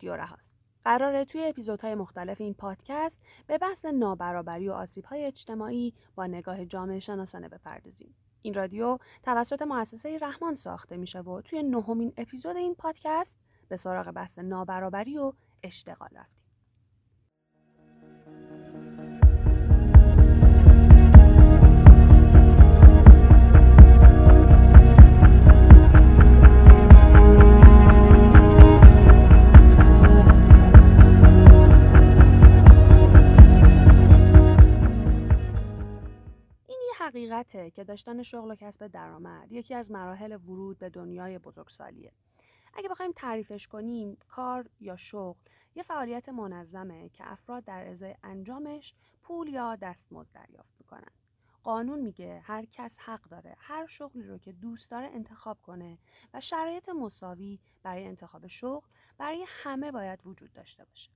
رادیو رهاست. قراره توی اپیزودهای مختلف این پادکست به بحث نابرابری و آسیبهای اجتماعی با نگاه جامعه شناسانه بپردازیم. این رادیو توسط مؤسسه رحمان ساخته میشه و توی نهمین اپیزود این پادکست به سراغ بحث نابرابری و اشتغال رفتیم حقیقته که داشتن شغل و کسب درآمد یکی از مراحل ورود به دنیای بزرگسالیه. اگه بخوایم تعریفش کنیم، کار یا شغل یه فعالیت منظمه که افراد در ازای انجامش پول یا دستمزد دریافت می‌کنن. قانون میگه هر کس حق داره هر شغلی رو که دوست داره انتخاب کنه و شرایط مساوی برای انتخاب شغل برای همه باید وجود داشته باشه.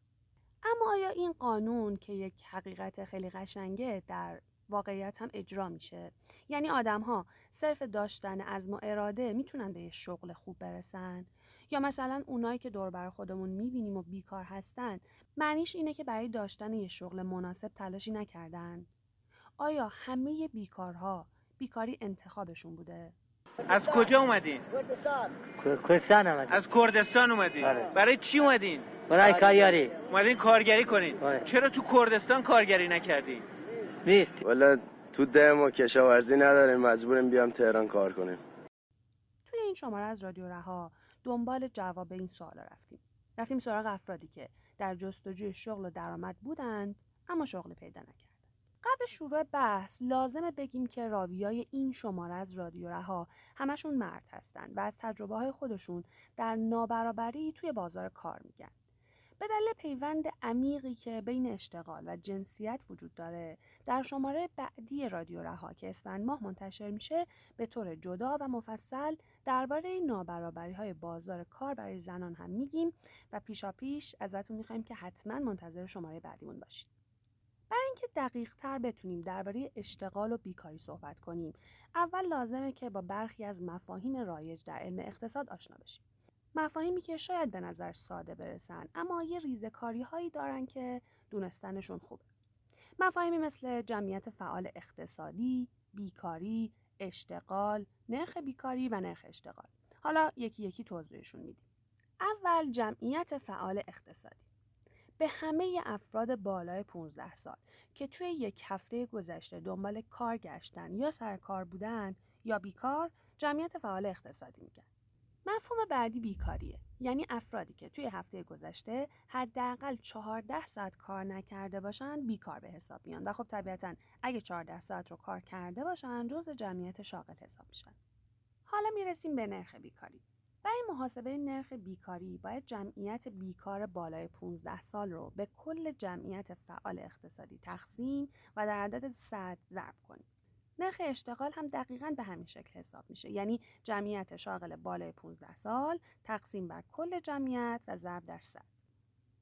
اما آیا این قانون که یک حقیقت خیلی قشنگه در واقعیت هم اجرا میشه یعنی آدم ها صرف داشتن از و اراده می‌تونن به یه شغل خوب برسن یا مثلا اونایی که دور بر خودمون می‌بینیم و بیکار هستن معنیش اینه که برای داشتن یه شغل مناسب تلاشی نکردن آیا همه بیکارها بیکاری انتخابشون بوده از کجا اومدین؟ کردستان اومدین از کردستان اومدین بله. برای چی اومدین؟ برای کاریاری اومدین کارگری کنین بله. چرا تو کردستان کارگری نکردین؟ نیست والا تو ده ما کشاورزی نداریم مجبوریم بیام تهران کار کنیم. توی این شماره از رادیو رها دنبال جواب این سوالا رفتیم. رفتیم سراغ افرادی که در جستجوی شغل و درآمد بودند اما شغل پیدا نکردند. قبل شروع بحث لازمه بگیم که راویای این شماره از رادیو رها همشون مرد هستند و از تجربه های خودشون در نابرابری توی بازار کار میگن. به دلیل پیوند عمیقی که بین اشتغال و جنسیت وجود داره در شماره بعدی رادیو رها که اسفند ماه منتشر میشه به طور جدا و مفصل درباره نابرابری های بازار کار برای زنان هم میگیم و پیشا پیش ازتون می‌خوایم که حتما منتظر شماره بعدیمون باشید. برای اینکه دقیق تر بتونیم درباره اشتغال و بیکاری صحبت کنیم اول لازمه که با برخی از مفاهیم رایج در علم اقتصاد آشنا بشیم. مفاهیمی که شاید به نظر ساده برسن اما یه ریزکاری هایی دارن که دونستنشون خوبه مفاهیمی مثل جمعیت فعال اقتصادی، بیکاری، اشتغال، نرخ بیکاری و نرخ اشتغال. حالا یکی یکی توضیحشون میدیم. اول جمعیت فعال اقتصادی. به همه افراد بالای 15 سال که توی یک هفته گذشته دنبال کار گشتن یا سر کار بودن یا بیکار جمعیت فعال اقتصادی میگن. مفهوم بعدی بیکاریه. یعنی افرادی که توی هفته گذشته حداقل 14 ساعت کار نکرده باشن بیکار به حساب میان. و خب طبیعتا اگه 14 ساعت رو کار کرده باشن جزء جمعیت شاغل حساب میشن. حالا می‌رسیم به نرخ بیکاری. برای محاسبه نرخ بیکاری باید جمعیت بیکار بالای 15 سال رو به کل جمعیت فعال اقتصادی تقسیم و در عدد 100 ضرب کنیم. نرخ اشتغال هم دقیقا به همین شکل حساب میشه. یعنی جمعیت شاغل بالای 15 سال تقسیم بر کل جمعیت و ضرب در صد.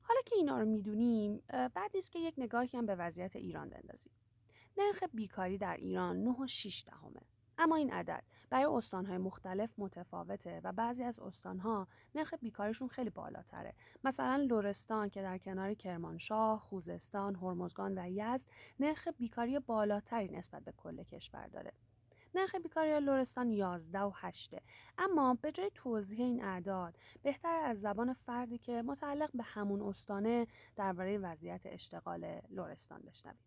حالا که اینا رو می‌دونیم بعد است که یک نگاهی هم به وضعیت ایران بندازیم. نرخ بیکاری در ایران 9.6 دهمه اما این عدد برای استانهای مختلف متفاوته و بعضی از استانها نرخ بیکاریشون خیلی بالاتره. مثلا لرستان که در کنار کرمانشاه، خوزستان، هرمزگان و یزد نرخ بیکاری بالاتری نسبت به کل کشور داره. نرخ بیکاری لرستان 11 و 8 اما به جای توضیح این اعداد بهتر از زبان فردی که متعلق به همون استانه درباره وضعیت اشتغال لرستان بشنویم.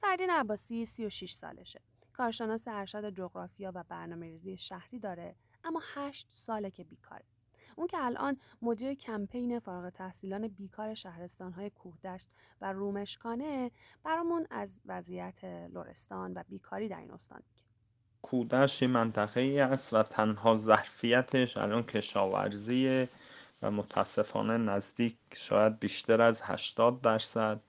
فردین عباسی 36 سالشه. کارشناس ارشد جغرافیا و برنامه ریزی شهری داره اما هشت ساله که بیکاره. اون که الان مدیر کمپین فارغ تحصیلان بیکار شهرستانهای کوهدشت و رومشکانه برامون از وضعیت لرستان و بیکاری در این استان میگه. کودش منطقه ای است و تنها ظرفیتش الان کشاورزیه و متاسفانه نزدیک شاید بیشتر از 80 درصد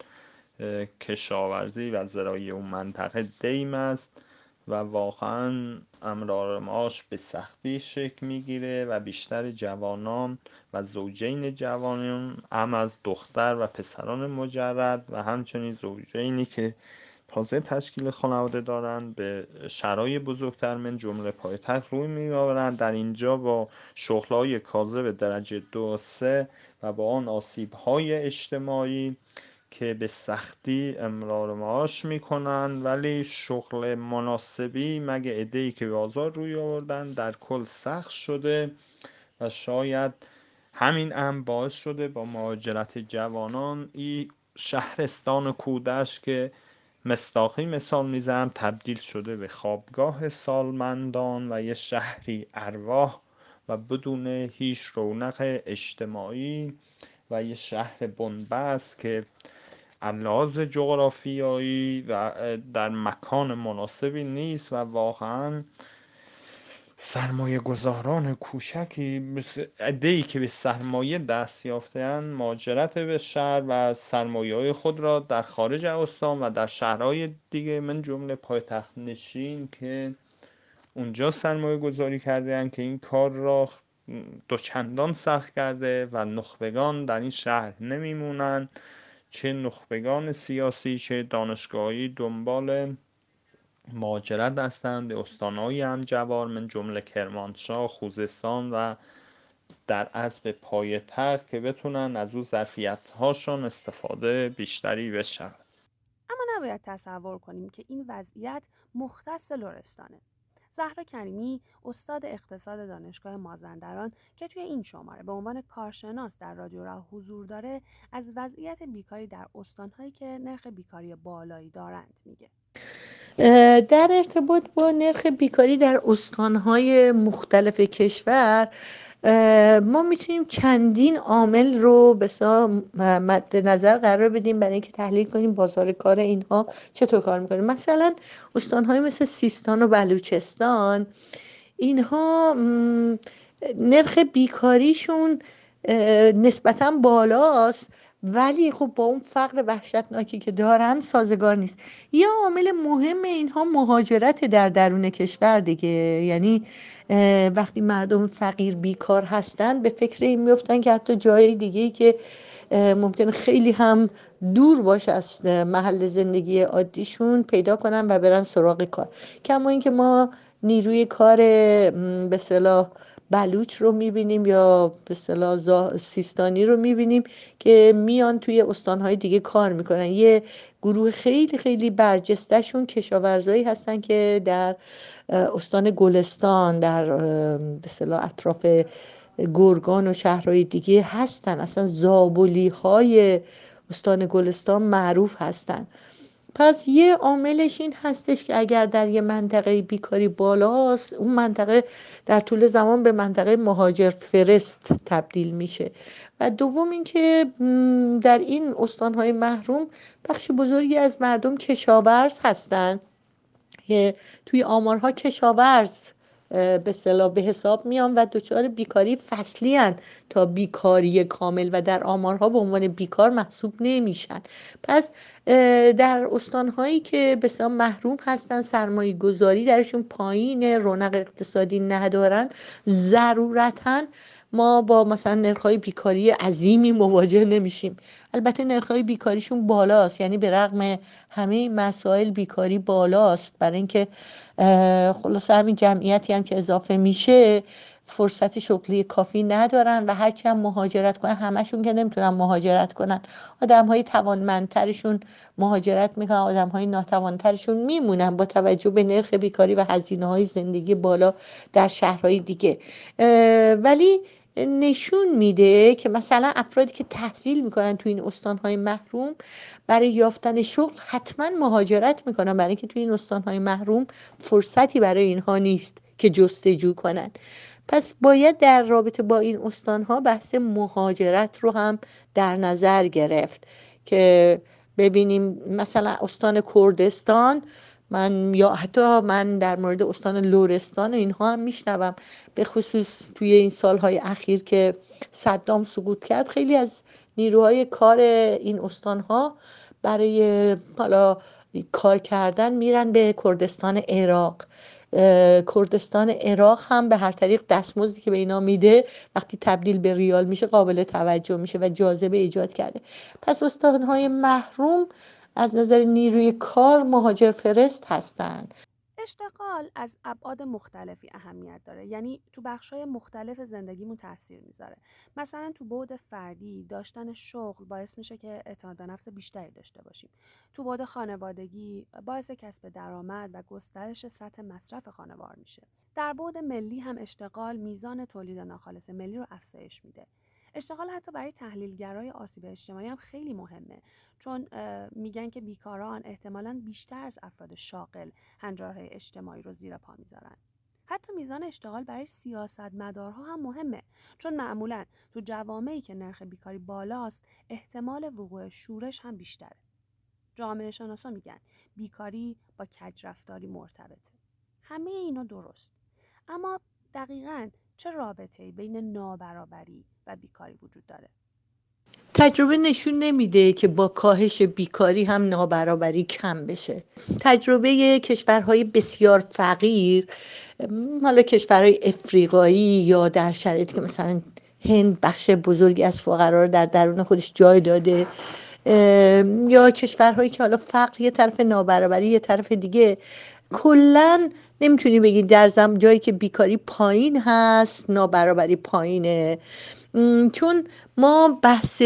کشاورزی و زراعی اون منطقه دیم است و واقعا امرار معاش به سختی شکل می‌گیره و بیشتر جوانان و زوجین جوانان هم از دختر و پسران مجرد و همچنین زوجینی که تازه تشکیل خانواده دارند به شرای بزرگتر من جمله پایتخت روی می آورند در اینجا با شغلهای به درجه دو و سه و با آن آسیبهای اجتماعی که به سختی امرار معاش می‌کنن ولی شغل مناسبی مگه ای که بازار روی آوردن در کل سخت شده و شاید همین هم باعث شده با مهاجرت جوانان این شهرستان کودش که مستاقی مثال می‌زنم تبدیل شده به خوابگاه سالمندان و یه شهری ارواح و بدون هیچ رونق اجتماعی و یه شهر بنبست که لحاظ جغرافیایی و در مکان مناسبی نیست و واقعا سرمایه گذاران کوشکی مثل ای که به سرمایه دست یافتن ماجرت به شهر و سرمایه های خود را در خارج استان و در شهرهای دیگه من جمله پایتخت نشین که اونجا سرمایه گذاری کرده که این کار را دوچندان سخت کرده و نخبگان در این شهر نمیمونن. چه نخبگان سیاسی چه دانشگاهی دنبال مهاجرت هستند. به استانهای هم جوار من جمله کرمانشاه خوزستان و در به پای تخت که بتونن از او ظرفیت هاشون استفاده بیشتری بشود اما نباید تصور کنیم که این وضعیت مختص لرستانه. زهرا کریمی استاد اقتصاد دانشگاه مازندران که توی این شماره به عنوان کارشناس در رادیو را حضور داره از وضعیت بیکاری در استانهایی که نرخ بیکاری بالایی دارند میگه. در ارتباط با نرخ بیکاری در استانهای مختلف کشور ما می‌تونیم چندین عامل رو به مد نظر قرار بدیم برای اینکه تحلیل کنیم بازار کار اینها چطور کار می‌کنه. مثلا استانهای مثل سیستان و بلوچستان اینها نرخ بیکاریشون نسبتا بالاست. ولی خب با اون فقر وحشتناکی که دارن سازگار نیست. یه عامل مهم اینها مهاجرت در درون کشور دیگه. یعنی وقتی مردم فقیر بیکار هستن به فکر این میفتن که حتی جای دیگه که ممکن خیلی هم دور باشه از محل زندگی عادیشون پیدا کنن و برن سراغ کار. کما اینکه ما نیروی کار به صلاح بلوچ رو می‌بینیم یا به صلاح سیستانی رو می‌بینیم که میان توی استانهای دیگه کار می‌کنن. یه گروه خیلی خیلی برجستهشون کشاورزایی هستن که در استان گلستان در به اطراف گرگان و شهرهای دیگه هستن. اصلا زابولی های استان گلستان معروف هستن. پس یه عاملش این هستش که اگر در یه منطقه بیکاری بالاست اون منطقه در طول زمان به منطقه مهاجر فرست تبدیل میشه. و دوم اینکه در این استانهای محروم بخش بزرگی از مردم کشاورز هستند که توی آمارها کشاورز به صلاح به حساب میان و دچار بیکاری فصلی هن تا بیکاری کامل و در آمارها به عنوان بیکار محسوب نمیشن. پس در استانهایی که بسیار محروم هستن سرمایه گذاری درشون پایین رونق اقتصادی ندارن ضرورتا ما با مثلا نرخهای بیکاری عظیمی مواجه نمیشیم. البته نرخهای بیکاریشون بالاست یعنی به رغم همه مسائل بیکاری بالاست. برای اینکه خلاصه همین جمعیتی هم که اضافه میشه فرصت شغلی کافی ندارن و هرچی هم مهاجرت کنن همشون که نمی‌تونن مهاجرت کنن. آدم های توانمندترشون مهاجرت می‌کنن آدم های ناتوانترشون میمونن با توجه به نرخ بیکاری و هزینه های زندگی بالا در شهرهای دیگه. ولی نشون میده که مثلا افرادی که تحصیل می‌کنن تو این استانهای محروم برای یافتن شغل حتما مهاجرت می‌کنن برای اینکه تو این استانهای محروم فرصتی برای اینها نیست که جستجو کنند پس باید در رابطه با این استانها بحث مهاجرت رو هم در نظر گرفت که ببینیم مثلا استان کردستان من یا حتی من در مورد استان لورستان اینها هم میشنوم. به خصوص توی این سالهای اخیر که صدام سقوط کرد خیلی از نیروهای کار این استانها برای حالا کار کردن میرن به کردستان عراق. کردستان عراق هم به هر طریق دستمزدی که به اینا میده وقتی تبدیل به ریال میشه قابل توجه میشه و جاذبه ایجاد کرده. پس استانهای محروم از نظر نیروی کار مهاجر فرست هستند اشتغال از ابعاد مختلفی اهمیت داره. یعنی تو بخشای مختلف زندگیمون تاثیر می‌ذاره. مثلا تو بعد فردی داشتن شغل باعث میشه که اعتماد به نفس بیشتری داشته باشیم. تو بعد خانوادگی باعث کسب درآمد و گسترش سطح مصرف خانوار میشه. در بعد ملی هم اشتغال میزان تولید ناخالص ملی رو افزایش میده. اشتغال حتی برای تحلیلگرای آسیب اجتماعی هم خیلی مهمه. چون میگن که بیکاران احتمالا بیشتر از افراد شاغل هنجارهای اجتماعی رو زیر پا می‌ذارن. حتی میزان اشتغال برای سیاستمدارها هم مهمه. چون معمولا تو جوامعی که نرخ بیکاری بالاست احتمال وقوع شورش هم بیشتره. جامعه شناسا میگن بیکاری با کجرفتاری مرتبطه. همه اینا درست. اما دقیقا چه رابطه بین نابرابری و بیکاری وجود داره. تجربه نشون نمیده که با کاهش بیکاری هم نابرابری کم بشه. تجربه کشورهای بسیار فقیر حالا کشورهای افریقایی یا در شرایطی که مثلا هند بخش بزرگی از فقرا رو در درون خودش جای داده یا کشورهایی که حالا فقر یه طرف نابرابری یه طرف دیگه کلا نمی‌تونی بگی در زم جایی که بیکاری پایین هست نابرابری پایینه. چون ما بحث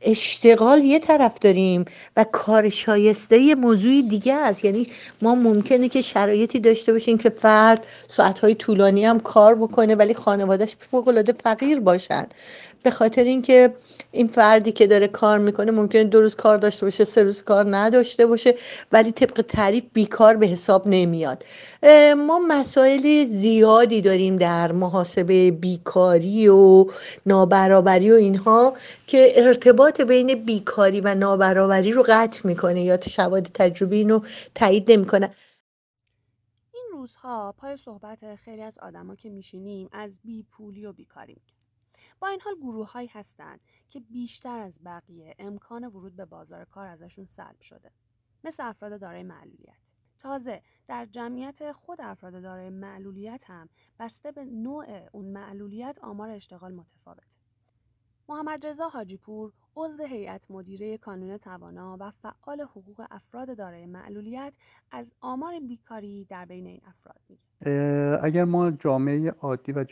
اشتغال یه طرف داریم و کار شایسته یه موضوع دیگه است. یعنی ما ممکنه که شرایطی داشته باشیم که فرد ساعتهای طولانی هم کار بکنه ولی خانوادهش فوق العاده فقیر باشن. به خاطر اینکه این فردی که داره کار می‌کنه ممکنه دو روز کار داشته باشه سه روز کار نداشته باشه ولی طبق تعریف بیکار به حساب نمیاد. ما مسائل زیادی داریم در محاسبه بیکاری و نابرابری و اینها که ارتباط بین بیکاری و نابرابری رو قطع می‌کنه یا شواهد تجربی اینو تایید نمی‌کنه. این روزها پای صحبت خیلی از آدما که میشینیم از بیپولی و بیکاری میگن با این حال گروههایی هستند که بیشتر از بقیه امکان ورود به بازار کار ازشون سلب شده مثل افراد دارای معلولیت. تازه در جمعیت خود افراد دارای معلولیت هم بسته به نوع اون معلولیت آمار اشتغال متفاوته. محمد رضا حاجیپور عضو هیئت مدیره کانون توانا و فعال حقوق افراد دارای معلولیت از آمار بیکاری در بین این افراد میگه. اگر ما جامعه عادی و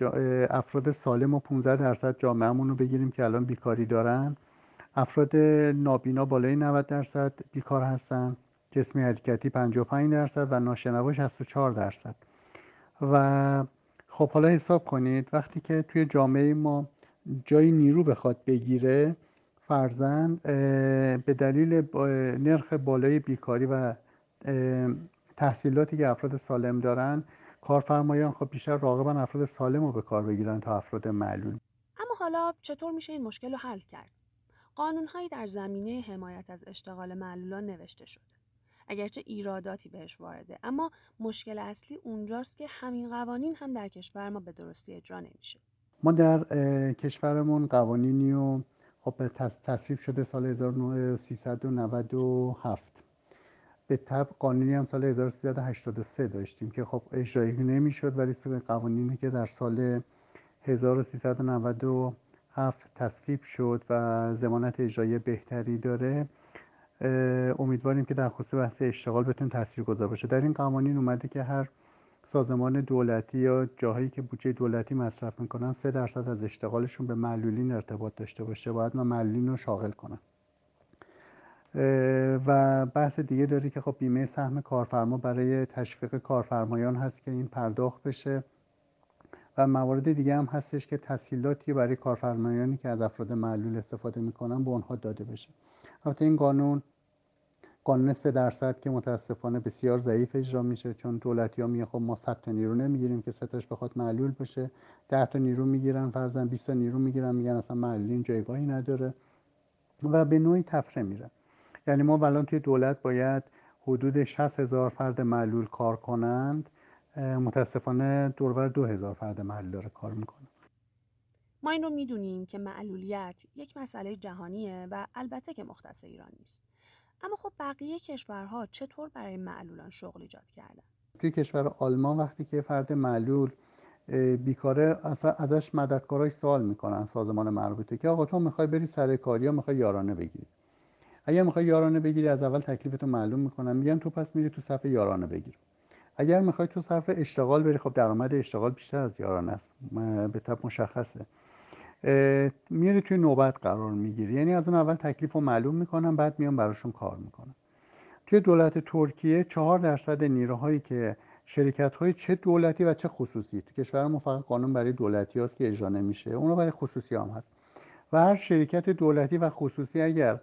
افراد سالم و 15 درصد جامعهمون رو بگیریم که الان بیکاری دارن افراد نابینا بالای 90 درصد بیکار هستن جسمی حرکتی 55 درصد و ناشنوا 64 درصد. و خب حالا حساب کنید وقتی که توی جامعه ما جای نیرو بخواد بگیره فرزن به دلیل نرخ بالای بیکاری و تحصیلاتی که افراد سالم دارن کارفرمایان خب بیشتر راغبن افراد سالم رو به کار بگیرن تا افراد معلول. اما حالا چطور میشه این مشکل رو حل کرد؟ قانونهایی در زمینه حمایت از اشتغال معلولان نوشته شده اگرچه ایراداتی بهش وارده اما مشکل اصلی اونجاست که همین قوانین هم در کشور ما به درستی اجرا نمیشه. ما در کشورمون قوانینی و خب تصویب شده سال 1397 به طب قانونی هم سال 1383 داشتیم که خب اجرایی نمی‌شد ولی قوانینی که در سال 1397 تصویب شد و زمانت اجرایی بهتری داره امیدواریم که در خصوص بحث اشتغال بتون تاثیر گذار باشه. در این قوانین اومده که هر سازمان دولتی یا جاهایی که بودجه دولتی مصرف می‌کنن سه درصد از اشتغالشون به معلولین ارتباط داشته باشه. باید ما معلولین رو شاغل کنن. و بحث دیگه داری که خب بیمه سهم کارفرما برای تشویق کارفرمایان هست که این پرداخت بشه. و موارد دیگه هم هستش که تسهیلاتی برای کارفرمایانی که از افراد معلول استفاده می‌کنن به اونها داده بشه. البته این قانون قانون سه درصد که متاسفانه بسیار ضعیف اجرا میشه چون دولتی ها میگه خب ما 100 تا نیرو نمی‌گیریم که سه تاش بخواد معلول بشه. 10 تا نیرو می‌گیرن فرضاً 20 تا نیرو می‌گیرن میگن اصلا معلولین جایگاهی نداره و به نوعی تفره میره. یعنی ما الان توی دولت باید حدود 60 هزار فرد معلول کار کنند. متاسفانه دوربر دو هزار فرد معلول داره کار می‌کنه. ما این رو می‌دونیم که معلولیت یک مسئله جهانیه و البته که مختص ایران نیست. اما خب بقیه کشورها چطور برای معلولان شغل ایجاد کردن؟ توی کشور آلمان وقتی که فرد معلول بیکاره ازش مددکاراش سوال می‌کنن سازمان مربوطه که آقا تو می‌خوای بری سر کاری یا می‌خوای یارانه بگیری؟ اگر می‌خوای یارانه بگیری از اول تکلیفتو معلوم می‌کنم میگن تو پس میری تو صف یارانه بگیر. اگر می‌خوای تو صف اشتغال بری خب درآمد اشتغال بیشتر از یارانه است. به طب مشخصه. میری توی نوبت قرار می‌گیری یعنی از اون اول تکلیف رو معلوم می‌کنم بعد میام براشون کار می‌کنم. توی دولت ترکیه چهار درصد نیروهایی که شرکت های چه دولتی و چه خصوصی تو کشور فقط قانون برای دولتی هست که اجرا نمیشه اونو برای خصوصی هم هست. و هر شرکت دولتی و خصوصی اگر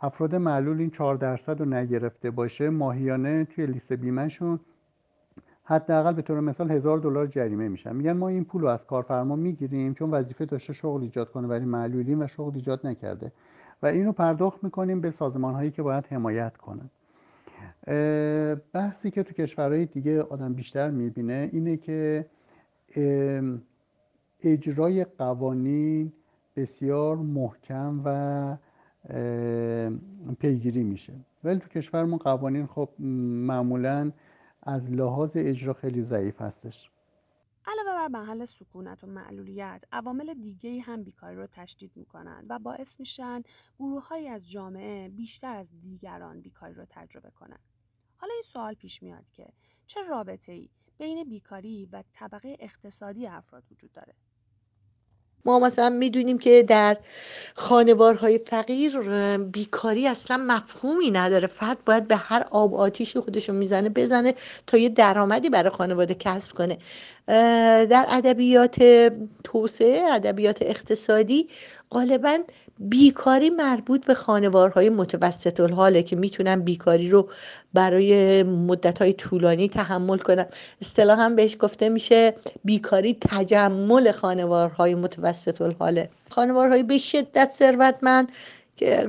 افراد معلول این چهار درصد رو نگرفته باشه ماهیانه توی لیست بیمهشون حداقل به طور مثال هزار دلار جریمه میشن میگن ما این پول رو از کارفرما می‌گیریم چون وظیفه داشته شغل ایجاد کنه ولی معلولین و شغل ایجاد نکرده. و اینو پرداخت می‌کنیم به سازمان هایی که باید حمایت کنن. بحثی که تو کشورهای دیگه آدم بیشتر می‌بینه اینه که اجرای قوانین بسیار محکم و پیگیری میشه. ولی تو کشورمون قوانین خب معمولا از لحاظ اجرا خیلی ضعیف هستش. علاوه بر محل سکونت و معلولیت عوامل دیگه هم بیکاری رو تشدید می‌کنن و باعث میشن گروه از جامعه بیشتر از دیگران بیکاری رو تجربه کنن. حالا این سوال پیش میاد که چه رابطه ای بین بیکاری و طبقه اقتصادی افراد وجود داره؟ ما مثلا می‌دونیم که در خانوارهای فقیر بیکاری اصلا مفهومی نداره. فرد باید به هر آب آتیشی خودشو می‌زنه بزنه تا یه درآمدی برای خانواده کسب کنه. در ادبیات توسعه ادبیات اقتصادی غالبا بیکاری مربوط به خانوارهای متوسط الحاله که می‌تونن بیکاری رو برای مدت های طولانی تحمل کنن. اصطلاحا بهش گفته میشه بیکاری تجمل خانوارهای متوسط الحاله. خانوارهای به شدت ثروتمند که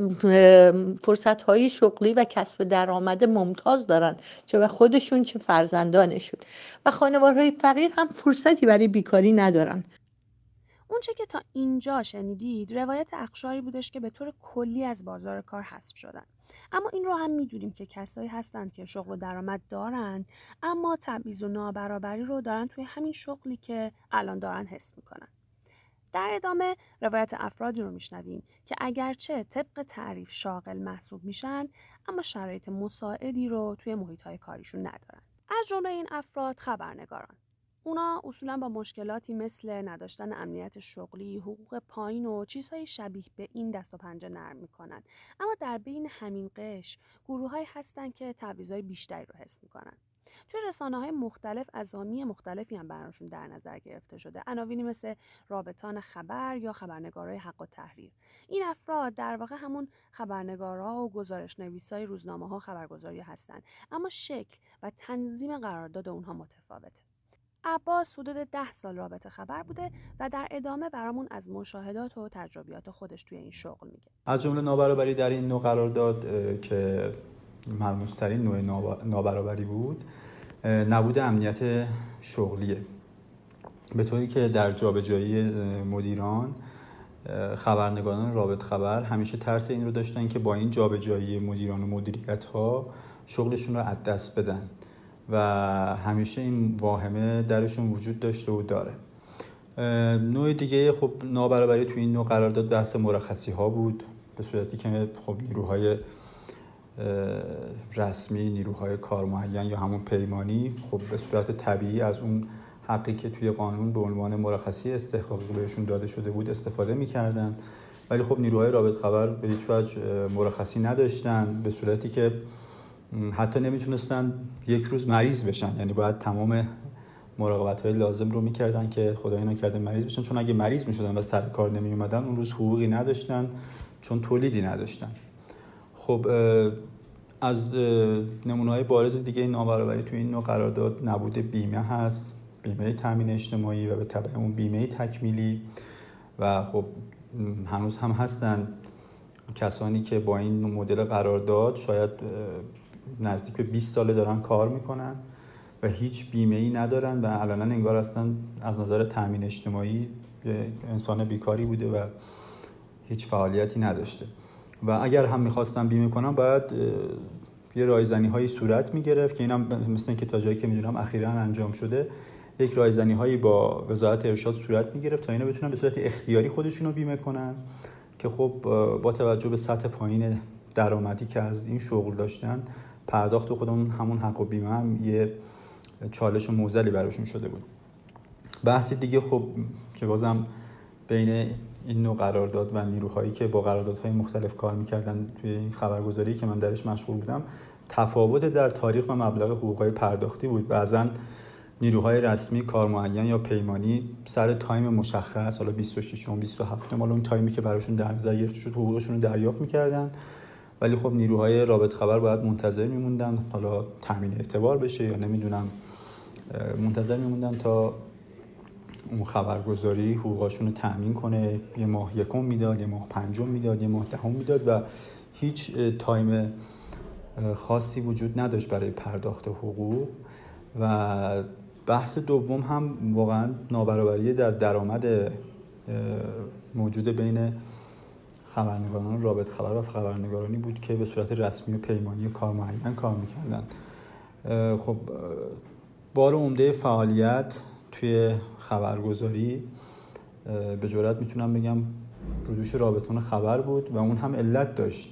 فرصت های شغلی و کسب درآمد ممتاز دارن چه به خودشون چه فرزندانشون. و خانوارهای فقیر هم فرصتی برای بیکاری ندارن. اونچه که تا اینجا شنیدید روایت اقشاری بودش که به طور کلی از بازار کار حذف شدن. اما این رو هم می‌دونیم که کسایی هستند که شغل و درآمد دارند اما تبعیض و نابرابری رو دارن توی همین شغلی که الان دارن حس می‌کنن. در ادامه روایت افرادی رو میشنویم که اگرچه طبق تعریف شاغل محسوب میشن اما شرایط مساعدی رو توی محیط های کاریشون ندارن. از جمله این افراد خبرنگاران. اونا اصولا با مشکلاتی مثل نداشتن امنیت شغلی، حقوق پایین و چیزهای شبیه به این دست و پنجه نرم می‌کنن. اما در بین همین قش گروههایی هستن که تعویضهای بیشتری رو حس می‌کنن. توی رسانه های مختلف ازامی مختلفی هم براشون در نظر گرفته شده عناوینی مثل رابطان خبر یا خبرنگارای حق و تحریر این افراد در واقع همون خبرنگارا و گزارش نویسای روزنامه ها خبرگزاری هستند اما شکل و تنظیم قرارداد اونها متفاوته عباس حدود ده سال رابطه خبر بوده و در ادامه برامون از مشاهدات و تجربیات خودش توی این شغل میگه. از جمله نابرابری در این نوع قرارداد که ملموسترین نوع نابرابری بود نبود امنیت شغلیه. به طوری که در جابجایی مدیران خبرنگاران رابط خبر همیشه ترس این رو داشتن که با این جابجایی مدیران و مدیریت ها شغلشون رو از دست بدن. و همیشه این واهمه درشون وجود داشته و داره. نوع دیگه خب نابرابری تو این نوع قرارداد بحث مرخصی ها بود به صورتی که خب نیروهای رسمی نیروهای کارمعین یا همون پیمانی خب به صورت طبیعی از اون حقی که توی قانون به عنوان مرخصی استحقاقی بهشون داده شده بود استفاده می‌کردن. ولی خب نیروهای رابط خبر به هیچ وجه مرخصی نداشتن به صورتی که حتی نمی‌تونستن یک روز مریض بشن. یعنی باید تمام مراقبت های لازم رو می‌کردن که خدای نکرده مریض بشن. چون اگه مریض می‌شدن و سر کار نمی اومدن اون روز حقوقی نداشتن چون تولیدی نداشتن. خب از نمونه های بارز دیگه نابرابری توی این نوع قرارداد نبود بیمه هست. بیمه تامین اجتماعی و به طبع اون بیمه تکمیلی. و خب هنوز هم هستن کسانی که با این مدل قرارداد شاید نزدیک به 20 ساله دارن کار می‌کنن و هیچ بیمه ای ندارن و الان انگار هستن از نظر تامین اجتماعی انسان بیکاری بوده و هیچ فعالیتی نداشته. و اگر هم می‌خواستن بیمه کنن باید یه رایزنی هایی صورت می‌گرفت که اینم مثل که تا جایی که می‌دونم اخیرا انجام شده یک رایزنی هایی با وزارت ارشاد صورت می‌گرفت تا اینا بتونن به صورت اختیاری خودشون بیمه کنن که خب با توجه به سطح پایین درآمدی که از این شغل داشتن پرداخت خودمون همون حق و بیمه هم یه چالش و موزلی براشون شده بود. بحث دیگه خب که بازم بین این نوع قرارداد و نیروهایی که با قراردادهای مختلف کار می‌کردن توی این خبرگزاری که من درش مشغول بودم تفاوت در تاریخ و مبلغ حقوقهای پرداختی بود. بعضا نیروهای رسمی کار معین یا پیمانی سر تایم مشخص حالا 26 و 27 مال اون تایمی که براشون در نظر گرفته شد حقوقشون رو دریافت می‌کردن. ولی خب نیروهای رابط خبر باید منتظر میموندن. حالا تامین اعتبار بشه یا نمی‌دونم منتظر میموندن تا اون خبرگزاری حقوقاشون رو تأمین کنه. یه ماه یکم می‌داد یه ماه پنجم می‌داد یه ماه دهم می‌داد و هیچ تایم خاصی وجود نداشت برای پرداخت حقوق. و بحث دوم هم واقعا نابرابری در درآمد موجود بین خبرنگاران رابط خبر و خبرنگارانی بود که به صورت رسمی و پیمانی کار معین کار می‌کردن خب بار عمده فعالیت توی خبرگزاری به جورت می‌تونم بگم رودوش رابطان خبر بود و اون هم علت داشت.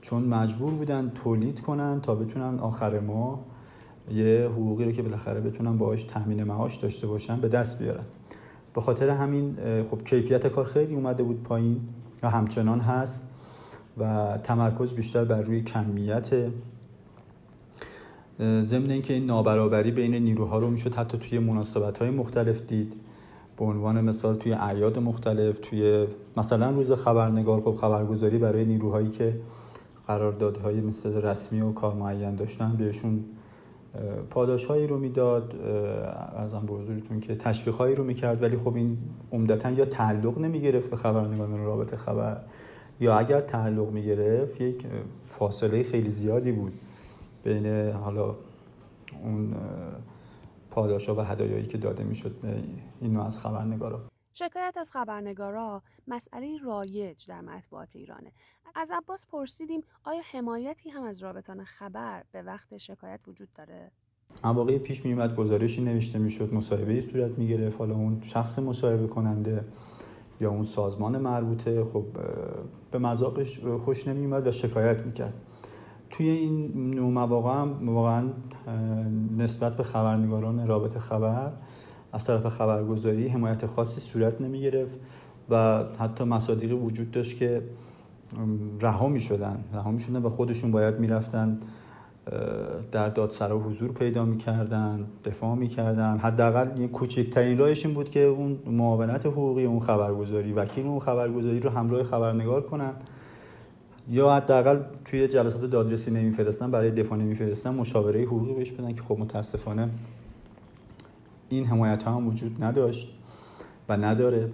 چون مجبور بودن تولید کنن تا بتونن آخر ما یه حقوقی رو که بالاخره بتونن باهاش تامین معاش داشته باشن به دست بیارن. به خاطر همین خب کیفیت کار خیلی اومده بود پایین. و همچنان هست و تمرکز بیشتر بر روی کمیت. ضمن اینکه این نابرابری بین نیروها رو می‌شد حتی توی مناسبت های مختلف دید. به عنوان مثال توی اعیاد مختلف توی مثلا روز خبرنگار خب خبرگزاری برای نیروهایی که قراردادهای مثل رسمی و کار معین داشتن بهشون پاداش هایی رو می‌داد ارزم به حضورتون که تشویق هایی رو می‌کرد ولی خب این عمدتا یا تعلق نمی‌گرفت به خبرنگاران رابط خبر یا اگر تعلق می‌گرفت یک فاصله خیلی زیادی بود بین حالا اون پاداشا و هدایایی که داده می‌شد به این نوع از خبرنگارا. شکایت از خبرنگارا مسئله رایج در مطبوعات ایرانه. از عباس پرسیدیم آیا حمایتی هم از رابطان خبر به وقت شکایت وجود داره؟ مواقعی پیش میومد گزارشی نوشته می‌شد مصاحبه صورت می‌گرفت. حالا اون شخص مصاحبه کننده یا اون سازمان مربوطه خب به مذاقش خوش نمیومد و شکایت می‌کرد. توی این نوع مواقع هم واقعا نسبت به خبرنگاران رابط خبر از طرف خبرگزاری حمایت خاصی صورت نمی گرفت و حتی مصادیقی وجود داشت که رها می شدن رها می شدن و خودشون باید می رفتن در دادسرا حضور پیدا می‌کردن دفاع می‌کردن. حداقل کوچکترین راهش این بود که اون معاونت حقوقی اون خبرگزاری وکیل اون خبرگزاری رو همراه خبرنگار کنن. یا حداقل توی جلسات دادرسی نمیفرستن برای دفاع نمیفرستن مشاوره حقوقی بهش بدن که خب متاسفانه این حمایت ها هم وجود نداشت و نداره.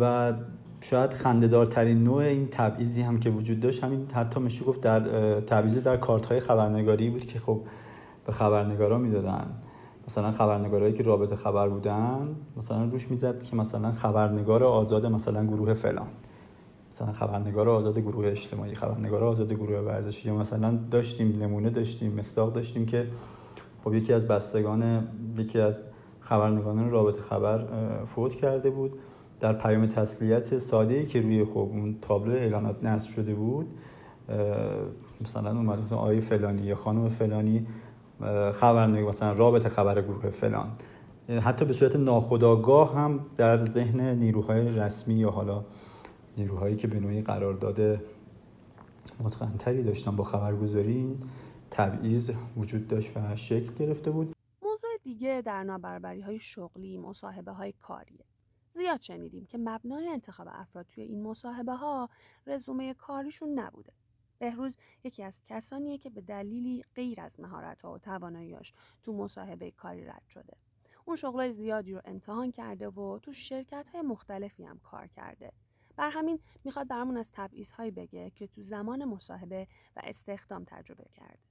و شاید خندهدارترین نوع این تبعیضی هم که وجود داشت همین حتی میشه گفت در تبعیض در کارت های خبرنگاری بود که خب به خبرنگارا می‌دادن. مثلا خبرنگارایی که رابطه خبر بودن مثلا روش می‌زد که مثلا خبرنگار آزاد مثلا گروه فلان. مثلا خبرنگار آزاد گروه اجتماعی خبرنگار آزاد گروه ورزشی. یا مثلا داشتیم نمونه داشتیم مستاق داشتیم که خب یکی از بستگان یکی از خبرنگاران رابطه خبر فوت کرده بود. در پیام تسلیت ساده که روی خب اون تابلو اعلانات نصب شده بود مثلا اومد مثلا آقای فلانی یا خانم فلانی خبرنگار مثلا رابطه خبر گروه فلان. حتی به صورت ناخودآگاه هم در ذهن نیروهای رسمی یا حالا نیروهایی که به نوعی قرارداد متقنتری داشتن با خبرگزاری تبعیض وجود داشت و شکل گرفته بود. دیگه در نابرابری های شغلی مصاحبه های کاریه زیاد شنیدیم که مبنای انتخاب افراد توی این مصاحبه ها رزومه کاریشون نبوده. بهروز یکی از کسانیه که به دلیلی غیر از مهارت ها و تواناییاش تو مصاحبه کاری رد شده. اون شغلای زیادی رو امتحان کرده و تو شرکت های مختلفی هم کار کرده. بر همین می‌خواد برامون از تبعیض هایی بگه که تو زمان مصاحبه و استخدام تجربه کرده.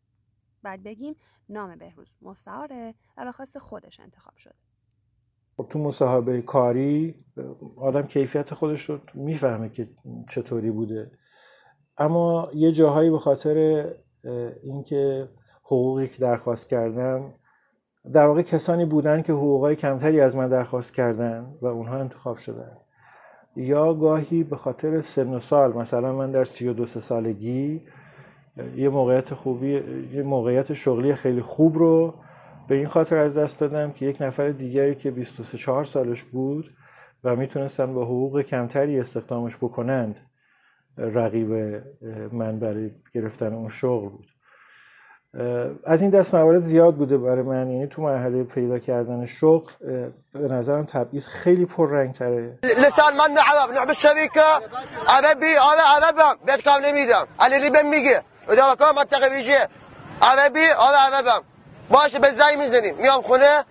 بعد بگیم نام بهروز مستعاره و به خواست خودش انتخاب شده. خب تو مصاحبه کاری آدم کیفیت خودش رو می‌فهمه که چطوری بوده اما یه جاهایی به خاطر اینکه حقوقی که درخواست کردم در واقع کسانی بودن که حقوقای کمتری از من درخواست کردن و اونها انتخاب شدن یا گاهی به خاطر سن و سال مثلا من در سی و دو سالگی یه موقعیت خوبی یه موقعیت شغلی خیلی خوب رو به این خاطر از دست دادم که یک نفر دیگری که 23 4 سالش بود و می‌تونستن با حقوق کمتری استخدامش بکنند رقیب من برای گرفتن اون شغل بود. از این دست موارد زیاد بوده برای من یعنی تو مرحله پیدا کردن شغل به نظرم تبعیض خیلی پررنگ تره لسان من عرب نحب الشركه عربي انا عربم بيت کام نمیدم. علی بهم میگه. كان منطقه ویژه. عربی انا عربم. باشه به زنگ می‌زنیم. میام خونه.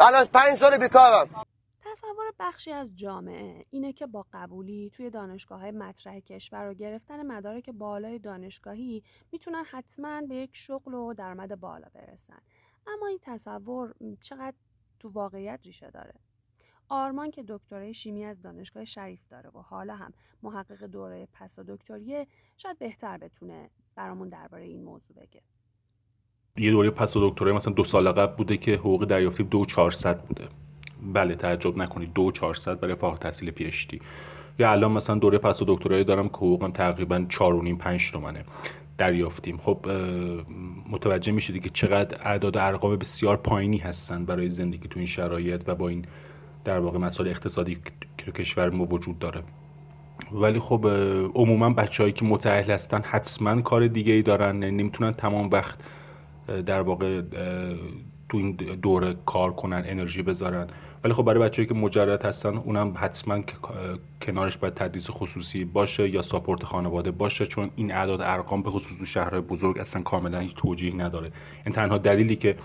الان پنج سال بیکارم. تصور بخشی از جامعه اینه که با قبولی توی دانشگاه های مطرح کشور و گرفتن مدارک بالای دانشگاهی می‌تونن حتما به یک شغل و درآمد بالا برسن. اما این تصور چقدر تو واقعیت ریشه داره؟ آرمان که دکترای شیمی از دانشگاه شریف داره و حالا هم محقق دوره پس دکتریه شاید بهتر بتونه برامون درباره این موضوع بگه. یه دوره پس دکترای مثلا دو سال قبل بوده که حقوق دریافتی دو چهارصد بوده. بله تعجب نکنید دو چهارصد برای فارغ تحصیل پیشتی یا الان مثلا دوره پس و دکترایی دارم که حقوقم تقریبا چهار و نیم پنج تومنه دریافتیم. خب متوجه میشید که چقدر اعداد ارقام بسیار پایینی هستن برای زندگی تو این شرایط و با این در واقع مسائل اقتصادی که کشور ما وجود داره. ولی خب عموما بچههایی که متأهل هستن حتما کار دیگه ای دارن یعنی نمی‌تونن تمام وقت در واقع تو این دوره کار کنن انرژی بذارن. ولی خب برای بچه‌ای که مجرد هستن اونم حتما کنارش باید تدریس خصوصی باشه یا ساپورت خانواده باشه چون این اعداد ارقام به خصوص تو شهرهای بزرگ اصلا کاملا هیچ توجیه نداره. این تنها دلیلی که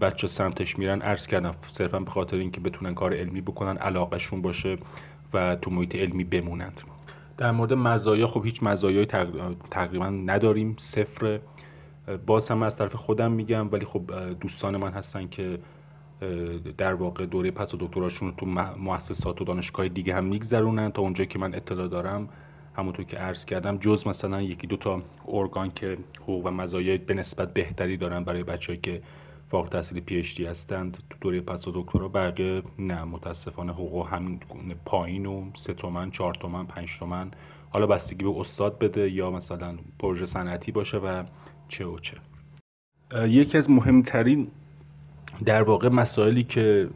بچه سمتش میرن عرض کردم صرفا به خاطر اینکه بتونن کار علمی بکنن علاقهشون باشه. و تو محیط علمی بمونند. در مورد مزایا خب هیچ مزایایی تقریبا نداریم صفر. باز هم از طرف خودم میگم ولی خب دوستان من هستن که در واقع دوره پس و دکتراشون رو تو مؤسسات و دانشگاه دیگه هم میگذرونن. تا اونجایی که من اطلاع دارم همونطور که عرض کردم جز مثلا یکی دو تا ارگان که حقوق و مزایای به نسبت بهتری دارن برای بچه‌ای که فارغ التحصیل پی اچ دی هستند. تو دوره پس و دکترا بقیه نه متاسفانه حقوق همین پایین و سه تومن چهار تومن پنج تومن. حالا بستگی به استاد بده یا مثلا پروژه صنعتی باشه و چه و چه. یکی از مهمترین در واقع مسائلی که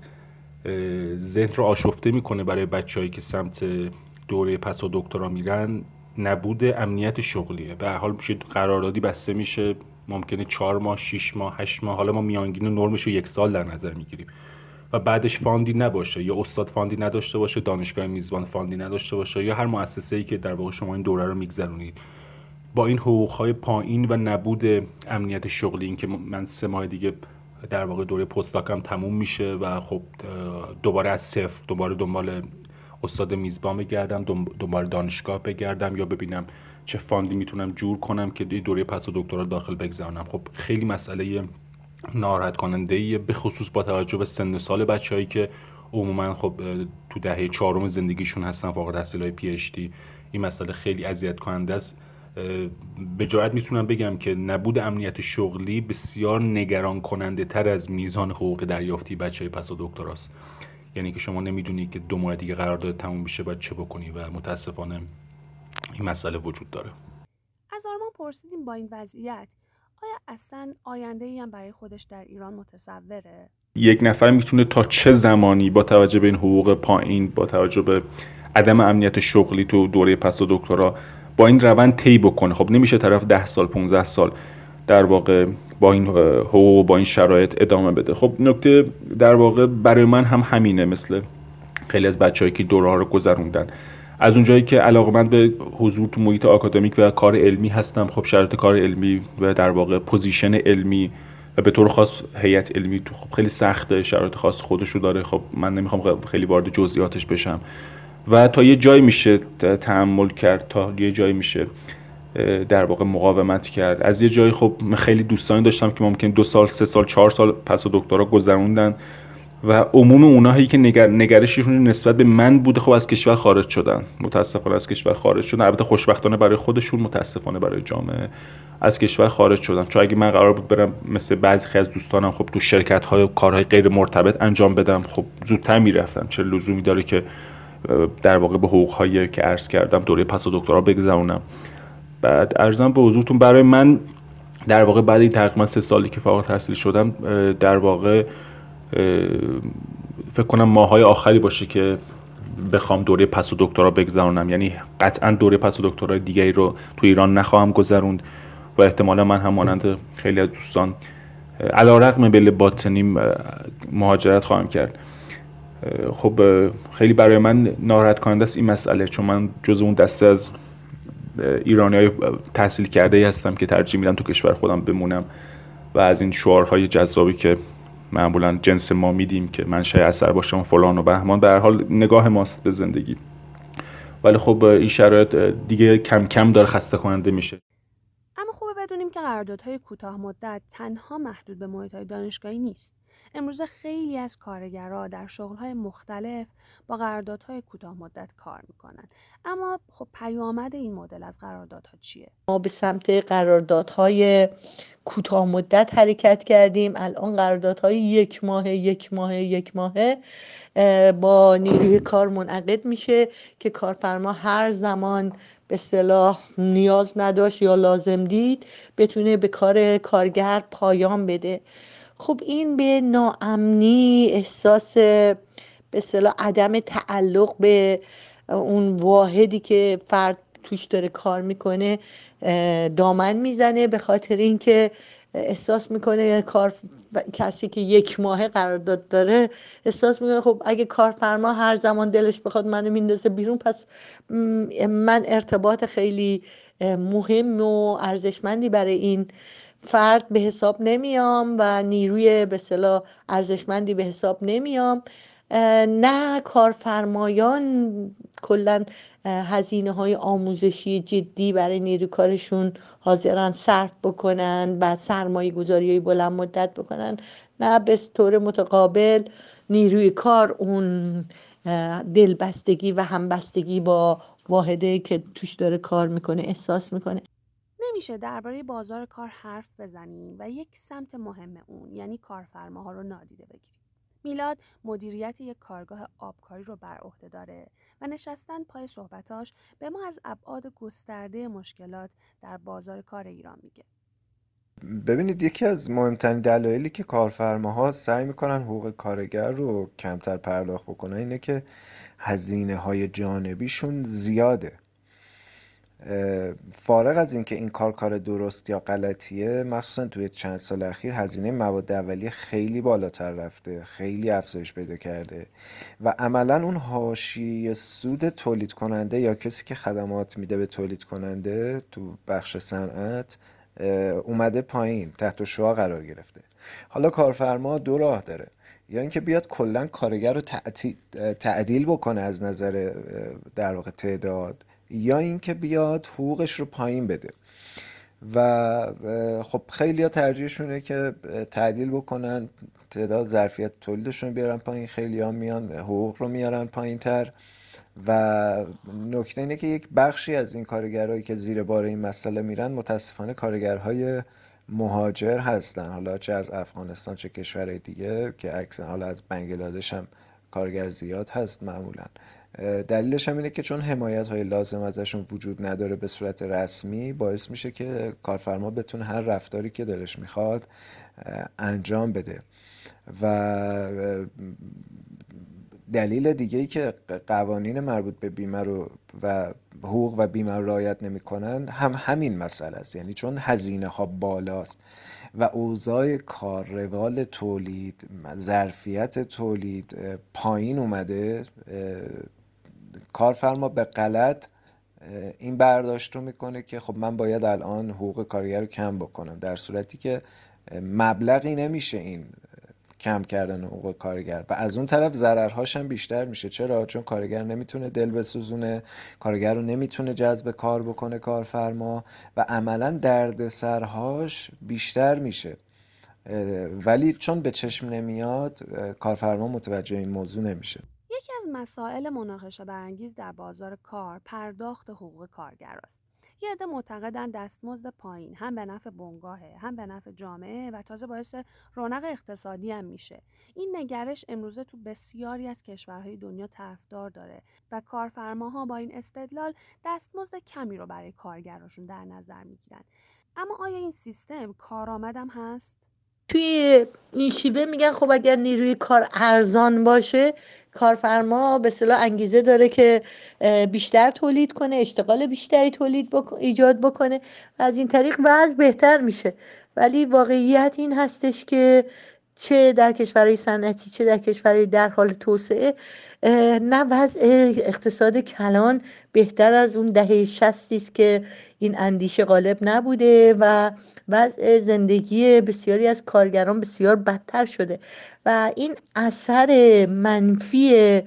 ذهن رو آشفته می‌کنه برای بچههایی که سمت دوره پس و دکترا میرن نبود امنیت شغلیه. به حال میشه قراردادی بسته میشه. ممکنه چهار ماه شیش ماه هشت ماه حالا ما میانگین نرمش رو یک سال در نظر می‌گیریم. و بعدش fund ی نباشه. یا استاد fund ی نداشته باشه دانشگاه میزبان fund ی نداشته باشه یا هر مؤسسه ای که در واقع شما این دوره رو میگذرونید. با این حقوق های پایین و نبود امنیت شغلی این که من سه ماه دیگه در واقع دوره postdoc م تموم میشه و خب دوباره از صفر دوباره دنبال استاد میزبان بگردم دنبال دانشگاه بگردم یا ببینم چه fund ی می‌تونم جور کنم که دوره پسادکترا داخل بگذرونم خب خیلی مسئله ناراحت کننده ایه به خصوص با توجه به سن سال بچههایی که عموما خب تو دهه چهارم زندگیشون هستن فوق التحصیل های پی اچ این مسئله خیلی اذیت کننده است به جایت می‌تونم بگم که نبود امنیت شغلی بسیار نگران کننده تر از میزان حقوق دریافتی بچه پس و دکتراست. یعنی که شما نمی‌دونی که دو ماه دیگه قرارداد تموم میشه باید چه بکنی و متاسفانه این مسئله وجود داره از آرمان پرسیدیم با این وضعیت آیا اصلا آینده ای هم برای خودش در ایران متصوره؟ یک نفر می‌تونه تا چه زمانی با توجه به این حقوق پایین با توجه به عدم امنیت شغلی تو دوره پس و دکترا با این روند طی بکنه خب نمیشه طرف ده سال 15 سال در واقع با این حقوق با این شرایط ادامه بده. خب نکته در واقع برای من هم همینه مثل خیلی از بچههایی که دوره رو گذروندن. از اونجایی که علاقمند به حضور تو محیط آکادمیک و کار علمی هستم خب شرایط کار علمی و در واقع position علمی و به طور خاص هیئت علمی تو خب خیلی سخته شرایط خاص خودشو داره. خب من نمی‌خوام خیلی وارد جزئیاتش بشم. و تا یه جایی میشه تحمل کرد تا یه جایی میشه. در واقع مقاومت کرد. از یه جایی خب خیلی دوستانی داشتم که ممکن دو سال سه سال چهار سال پسادکترا گذروندن و عموم اونایی که نگر، نگرششون نسبت به من بوده خب از کشور خارج شدن. متاسفانه از کشور خارج شدن. البته خوشبختانه برای خودشون متاسفانه برای جامعه از کشور خارج شدن. چون اگه من قرار بود برم مثل بعضی از دوستانم خب تو شرکت های کارهای غیر مرتبط انجام بدم خب زودتر می‌رفتم. چه لزومی داره که در واقع به حقوق هایی که عرض کردم دوره پس و دکترا بگذرونم. بعد ارزم به حضورتون برای من در واقع بعد این تقریبا سه سالی که فارغ تحصیل شدم در واقع فکر کنم ماهای آخری باشه که بخوام دوره پس و دکترا بگذرونم. یعنی قطعا دوره پس و دکترای دیگری رو تو ایران نخواهم گذروند و احتمالا من هم مانند خیلی از دوستان علا رقم بل باطنیم مهاجرت خواهم کرد. خب خیلی برای من ناراحت کننده است این مسئله چون من جز اون دسته از ایرانی های تحصیل کرده ای هستم که ترجیح میدم تو کشور خودم بمونم و از این شعارهای جذابی که معمولا جنس ما میدیم که منشأ اثر باشم فلان و بهمان به حال نگاه ماست به زندگی. ولی خب این شرایط دیگه کم کم داره خسته کننده میشه. اما خوبه بدونیم که قراردادهای کوتاه مدت تنها محدود به محیط دانشگاهی نیست. امروزه خیلی از کارگرها در شغلهای مختلف با قراردادهای کوتاه مدت کار می‌کنن. اما خب پیامد این مدل از قراردادها چیه؟ ما به سمت قراردادهای کوتاه مدت حرکت کردیم. الان قراردادهای یک ماه یک ماه یک ماهه با نیروی کار منعقد میشه که کارفرما هر زمان به صلاح نیاز نداشت یا لازم دید بتونه به کار کارگر پایان بده. خب این به ناامنی احساس به صلاح عدم تعلق به اون واحدی که فرد توش داره کار می‌کنه دامن می‌زنه به خاطر اینکه احساس می‌کنه کار کسی که یک ماه قرارداد داره احساس می‌کنه خب اگه کارفرما هر زمان دلش بخواد منو میندازه بیرون پس من ارتباط خیلی مهم و ارزشمندی برای این فرد به حساب نمیام و نیروی به صلاح ارزشمندی به حساب نمیام نه کارفرمایان کلا هزینه های آموزشی جدی برای نیروی کارشون حاضرن صرف بکنن و سرمایه گذاری های بلند مدت بکنن. نه به طور متقابل نیروی کار اون دلبستگی و همبستگی با واحده که توش داره کار می‌کنه احساس می‌کنه. نمیشه درباره بازار کار حرف بزنیم و یک سمت مهم اون یعنی کارفرماها رو نادیده بگیریم. میلاد مدیریت یک کارگاه آبکاری رو بر عهده داره و نشستن پای صحبتاش به ما از ابعاد گسترده مشکلات در بازار کار ایران میگه. ببینید یکی از مهمترین دلایلی که کارفرماها سعی می‌کنن حقوق کارگر رو کمتر پرداخت بکنن اینه که هزینه های جانبیشون زیاده فارغ از اینکه این کار کار درست یا غلطیه مخصوصا توی چند سال اخیر هزینه مواد اولیه خیلی بالاتر رفته خیلی افزایش پیدا کرده و عملا اون حاشیه سود تولید کننده یا کسی که خدمات میده به تولید کننده تو بخش صنعت اومده پایین تحت شعا قرار گرفته. حالا کارفرما دو راه داره. یا اینکه بیاد کلا کارگر رو تعدیل بکنه از نظر در واقع تعداد. یا اینکه بیاد حقوقش رو پایین بده. و خب خیلی ها ترجیحشونه که تعدیل بکنن تعداد ظرفیت تولیدشون بیارن پایین. خیلی ها میان حقوق رو میارن پایین تر و نکته اینه که یک بخشی از این کارگرهایی که زیر بار این مسئله میرن متاسفانه کارگرهای مهاجر هستن. حالا چه از افغانستان چه کشورهای دیگه که عکس حالا از بنگلادش هم کارگر زیاد هست معمولا. دلیلش هم اینه که چون حمایت های لازم ازشون وجود نداره به صورت رسمی باعث میشه که کارفرما بتونه هر رفتاری که دلش می‌خواد انجام بده. و دلیل دیگه ای که قوانین مربوط به بیمه رو و حقوق و بیمه رو رعایت نمی‌کنن هم همین مسئله است. یعنی چون هزینه ها بالاست. و اوضاع کار روال تولید ظرفیت تولید پایین اومده. کارفرما به غلط این برداشت رو می‌کنه که خب من باید الان حقوق کارگر رو کم بکنم. در صورتی که مبلغی نمیشه این کم کردن حقوق کارگر. و از اون طرف ضررهاش هم بیشتر میشه. چرا؟ چون کارگر نمی‌تونه دل بسوزونه کارگر رو نمی‌تونه جذب کار بکنه کارفرما و عملا دردسرهاش بیشتر میشه. ولی چون به چشم نمیاد کارفرما متوجه این موضوع نمیشه. یکی از مسائل مناقشه برانگیز در بازار کار پرداخت حقوق کارگر است. یه عده معتقدن دستمزد پایین هم به نفع بنگاهه هم به نفع جامعه و تازه باعث رونق اقتصادی هم میشه. این نگرش امروزه تو بسیاری از کشورهای دنیا طرفدار داره و کارفرماها با این استدلال دستمزد کمی رو برای کارگراشون در نظر می‌گیرن. اما آیا این سیستم کارآمدم هست؟ توی این شیوه میگن خب اگر نیروی کار ارزان باشه کارفرما به صلاح انگیزه داره که بیشتر تولید کنه اشتغال بیشتری تولید ایجاد بکنه و از این طریق وضع بهتر میشه. ولی واقعیت این هستش که چه در کشورهای صنعتی چه در کشورهای در حال توسعه نه وضع اقتصاد کلان بهتر از اون دهه شستی است که این اندیشه غالب نبوده و وضع زندگی بسیاری از کارگران بسیار بدتر شده و این اثر منفی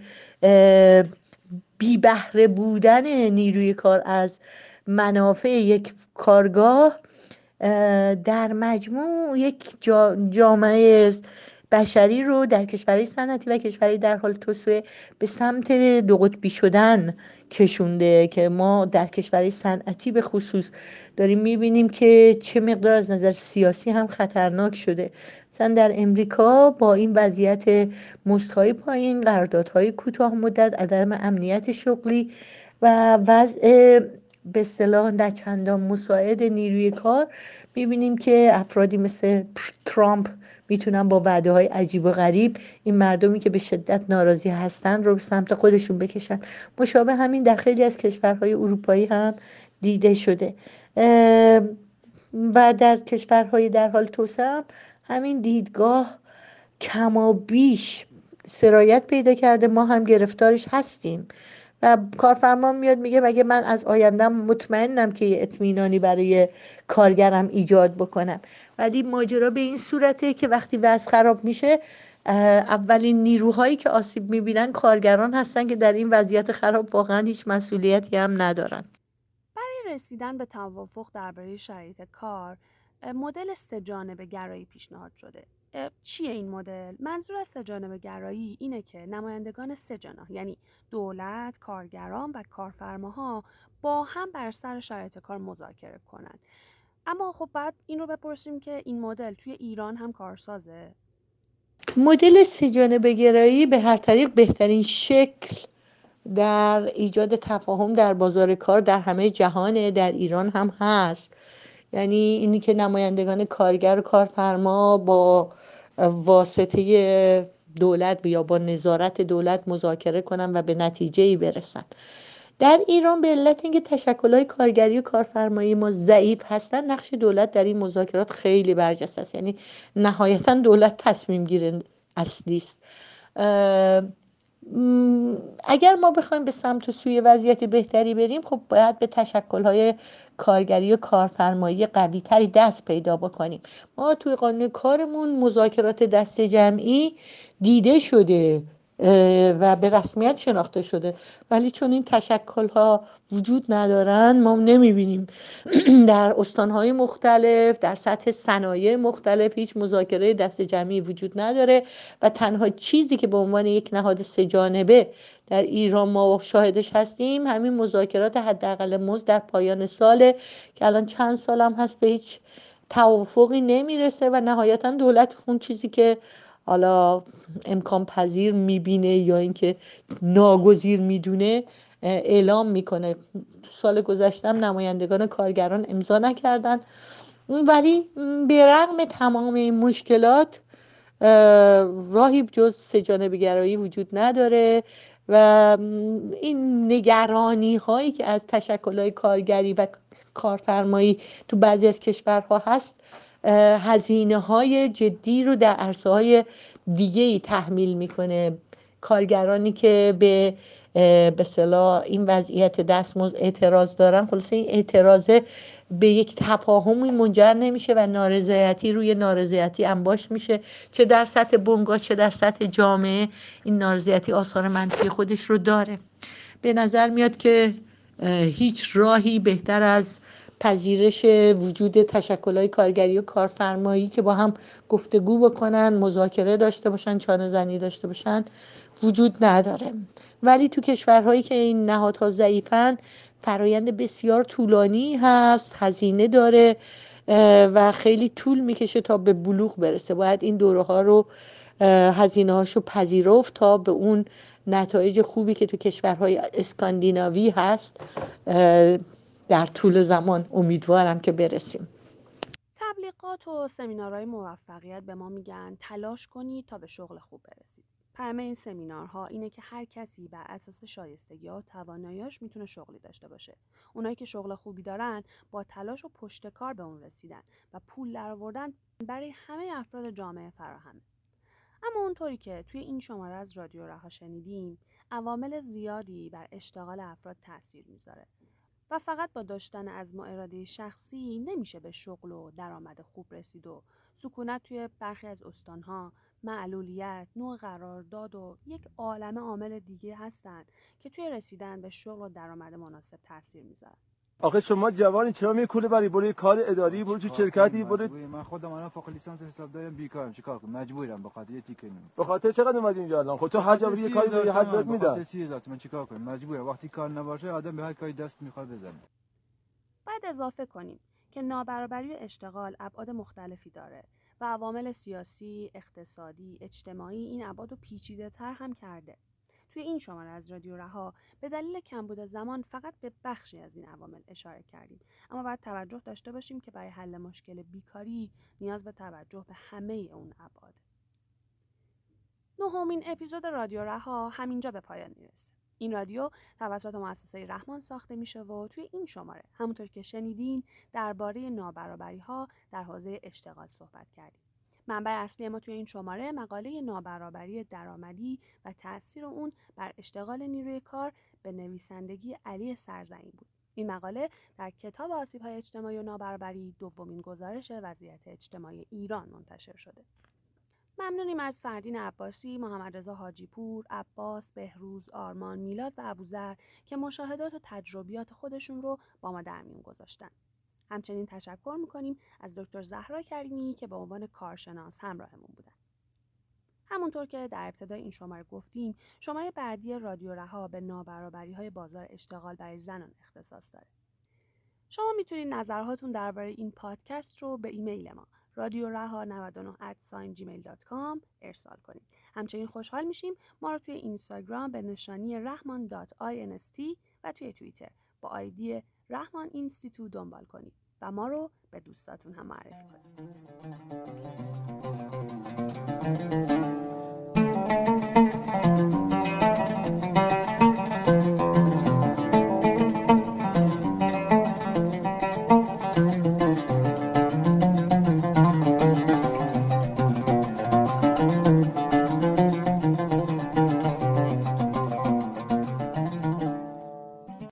بی بهره بودن نیروی کار از منافع یک کارگاه در مجموع یک جامعه بشری رو در کشورهای صنعتی و کشورهای در حال توسعه به سمت دو قطبی شدن کشونده که ما در کشورهای صنعتی به خصوص داریم می‌بینیم که چه مقدار از نظر سیاسی هم خطرناک شده. مثلا در امریکا با این وضعیت مستهای پایین قراردادهای کوتاه مدت عدم امنیت شغلی و وضع به اصطلاح در چندان مساعد نیروی کار می‌بینیم که افرادی مثل ترامپ می‌تونن با وعده های عجیب و غریب این مردمی که به شدت ناراضی هستن رو به سمت خودشون بکشن. مشابه همین در خیلی از کشورهای اروپایی هم دیده شده. و در کشورهای در حال توسعه هم همین دیدگاه کما بیش سرایت پیدا کرده. ما هم گرفتارش هستیم. و کارفرما میاد میگه مگه من از آیندم مطمئنم که یه اطمینانی برای کارگرم ایجاد بکنم. ولی ماجرا به این صورته که وقتی وضع خراب میشه اولین نیروهایی که آسیب می‌بینن کارگران هستن که در این وضعیت خراب واقعا هیچ مسئولیتی هم ندارن. برای رسیدن به توافق درباره شرایط کار مدل سه جانبه گرایی پیشنهاد شده. چیه این مدل؟ منظور از سه گرایی اینه که نمایندگان سه جناح یعنی دولت، کارگران و کارفرماها با هم بر سر شرایط کار مذاکره کنند. اما خب بعد این رو بپرسیم که این مدل توی ایران هم کارسازه؟ مدل سه گرایی به هر طریق بهترین شکل در ایجاد تفاهم در بازار کار در همه جهانه در ایران هم هست یعنی اینی که نمایندگان کارگر و کارفرما با واسطه دولت یا با نظارت دولت مذاکره کنن و به نتیجه ای برسن. در ایران به علت اینکه تشکلهای کارگری و کارفرمایی ما ضعیف هستن نقش دولت در این مذاکرات خیلی برجسته است. یعنی نهایتا دولت تصمیم گیرنده اصلی است. اگر ما بخوایم به سمت و سوی وضعیت بهتری بریم خب باید به تشکلهای کارگری و کارفرمایی قوی تری دست پیدا بکنیم. ما توی قانون کارمون مذاکرات دست جمعی دیده شده. و به رسمیت شناخته شده. ولی چون این تشکل ها وجود ندارن ما نمی‌بینیم. در استانهای مختلف در سطح صنایع مختلف هیچ مذاکره دست جمعی وجود نداره و تنها چیزی که به عنوان یک نهاد سه در ایران ما شاهدش هستیم همین مذاکرات حداقل مزد در پایان سال که الان چند سالم هست به هیچ توافقی نمی‌رسه و نهایتا دولت اون چیزی که حالا امکان پذیر می‌بینه یا اینکه ناگزیر می‌دونه اعلام می‌کنه. سال گذشتم نمایندگان کارگران امضا نکردن. ولی به رغم تمام این مشکلات راهی جز سجانه بگرایی وجود نداره و این نگرانی هایی که از تشکل های کارگری و کارفرمایی تو بعضی از کشورها هست هزینه های جدی رو در عرصه های دیگه ای تحمیل می‌کنه. کارگرانی که به به صلاح این وضعیت دستمزد اعتراض دارن خلاصه این اعتراضه به یک تفاهمی منجر نمیشه و نارضایتی روی نارضایتی انباش میشه. چه در سطح بنگاه چه در سطح جامعه این نارضایتی آثار منفی خودش رو داره. به نظر میاد که هیچ راهی بهتر از پذیرش وجود تشکلهای کارگری و کارفرمایی که با هم گفتگو بکنن مذاکره داشته باشن چانه زنی داشته باشن وجود نداره. ولی تو کشورهایی که این نهادها ضعیفن فرایند بسیار طولانی هست هزینه داره و خیلی طول می‌کشه تا به بلوغ برسه. باید این دوره ها رو هزینه هاشو پذیرفت تا به اون نتایج خوبی که تو کشورهای اسکاندیناوی هست در طول زمان امیدوارم که برسیم تبلیغات و سمینارهای موفقیت به ما میگن تلاش کنید تا به شغل خوب برسید پیام این سمینارها اینه که هر کسی بر اساس شایستگی و تواناییاش می‌تونه شغلی داشته باشه. اونایی که شغل خوبی دارن با تلاش و پشت کار به اون رسیدن و پول درآوردن برای همه افراد جامعه فراهمه. اما اونطوری که توی این شماره از رادیو رها شنیدیم عوامل زیادی بر اشتغال افراد تاثیر می‌ذاره و فقط با داشتن از ما اراده شخصی نمیشه به شغل و درآمد خوب رسید و سکونت توی برخی از استانها معلولیت، نوع قرارداد و یک عالم عامل دیگه هستن که توی رسیدن به شغل و درآمد مناسب تاثیر می‌ذارن. آخه شما جوانی چرا میکوله بری؟ برای کار اداری برو تو شرکتی برو من خودم الان فوق لیسانس حسابدارم بیکارم. چیکار کنم؟ مجبورم. به خاطر تیکه به خاطر چقدر اومدی اینجا الان؟ خب تو هر جا بری کاری داری حد بهت میدن. 30000 من چیکار کنم؟ مجبورم. وقتی کار نباشه آدم به هر کاری دست می‌خواد بزنه. بعد اضافه کنیم که نابرابری اشتغال ابعاد مختلفی داره و عوامل سیاسی، اقتصادی، اجتماعی این ابعاد رو پیچیده تر هم کرده. توی این شماره از رادیو رها به دلیل کمبود زمان فقط به بخشی از این عوامل اشاره کردیم. اما باید توجه داشته باشیم که برای حل مشکل بیکاری نیاز به توجه به همه اون ابعاد. نهمین اپیزود رادیو رها همینجا به پایان می‌رسه. این رادیو توسط مؤسسه رحمان ساخته میشه و توی این شماره همونطور که شنیدین درباره نابرابری ها در حوزه اشتغال صحبت کردیم. منبع اصلی ما توی این شماره مقاله نابرابری درآمدی و تاثیر اون بر اشتغال نیروی کار به نویسندگی علی سرزنی بود. این مقاله در کتاب آسیب های اجتماعی و نابرابری دومین گزارش وضعیت اجتماعی ایران منتشر شده. ممنونیم از فردین عباسی، محمد رضا حاجی پور، عباس، بهروز، آرمان، میلاد و ابوذر که مشاهدات و تجربیات خودشون رو با ما در میون گذاشتن. همچنین تشکر می‌کنیم از دکتر زهرا کریمی که به عنوان کارشناس همراهمون بودن. همونطور که در ابتدای این شماره گفتیم شماره بعدی رادیو رها به نابرابری های بازار اشتغال برای زنان اختصاص داره. شما می‌تونید نظرهاتون درباره این پادکست رو به ایمیل ما رادیو رها 99 ارسال کنید. همچنین خوشحال میشیم ما رو توی اینستاگرام به نشانی رحمان.inst و توی توییتر با آیدی رحمان اینستیتو دنبال کنید و ما رو به دوستاتون هم معرفی کنید.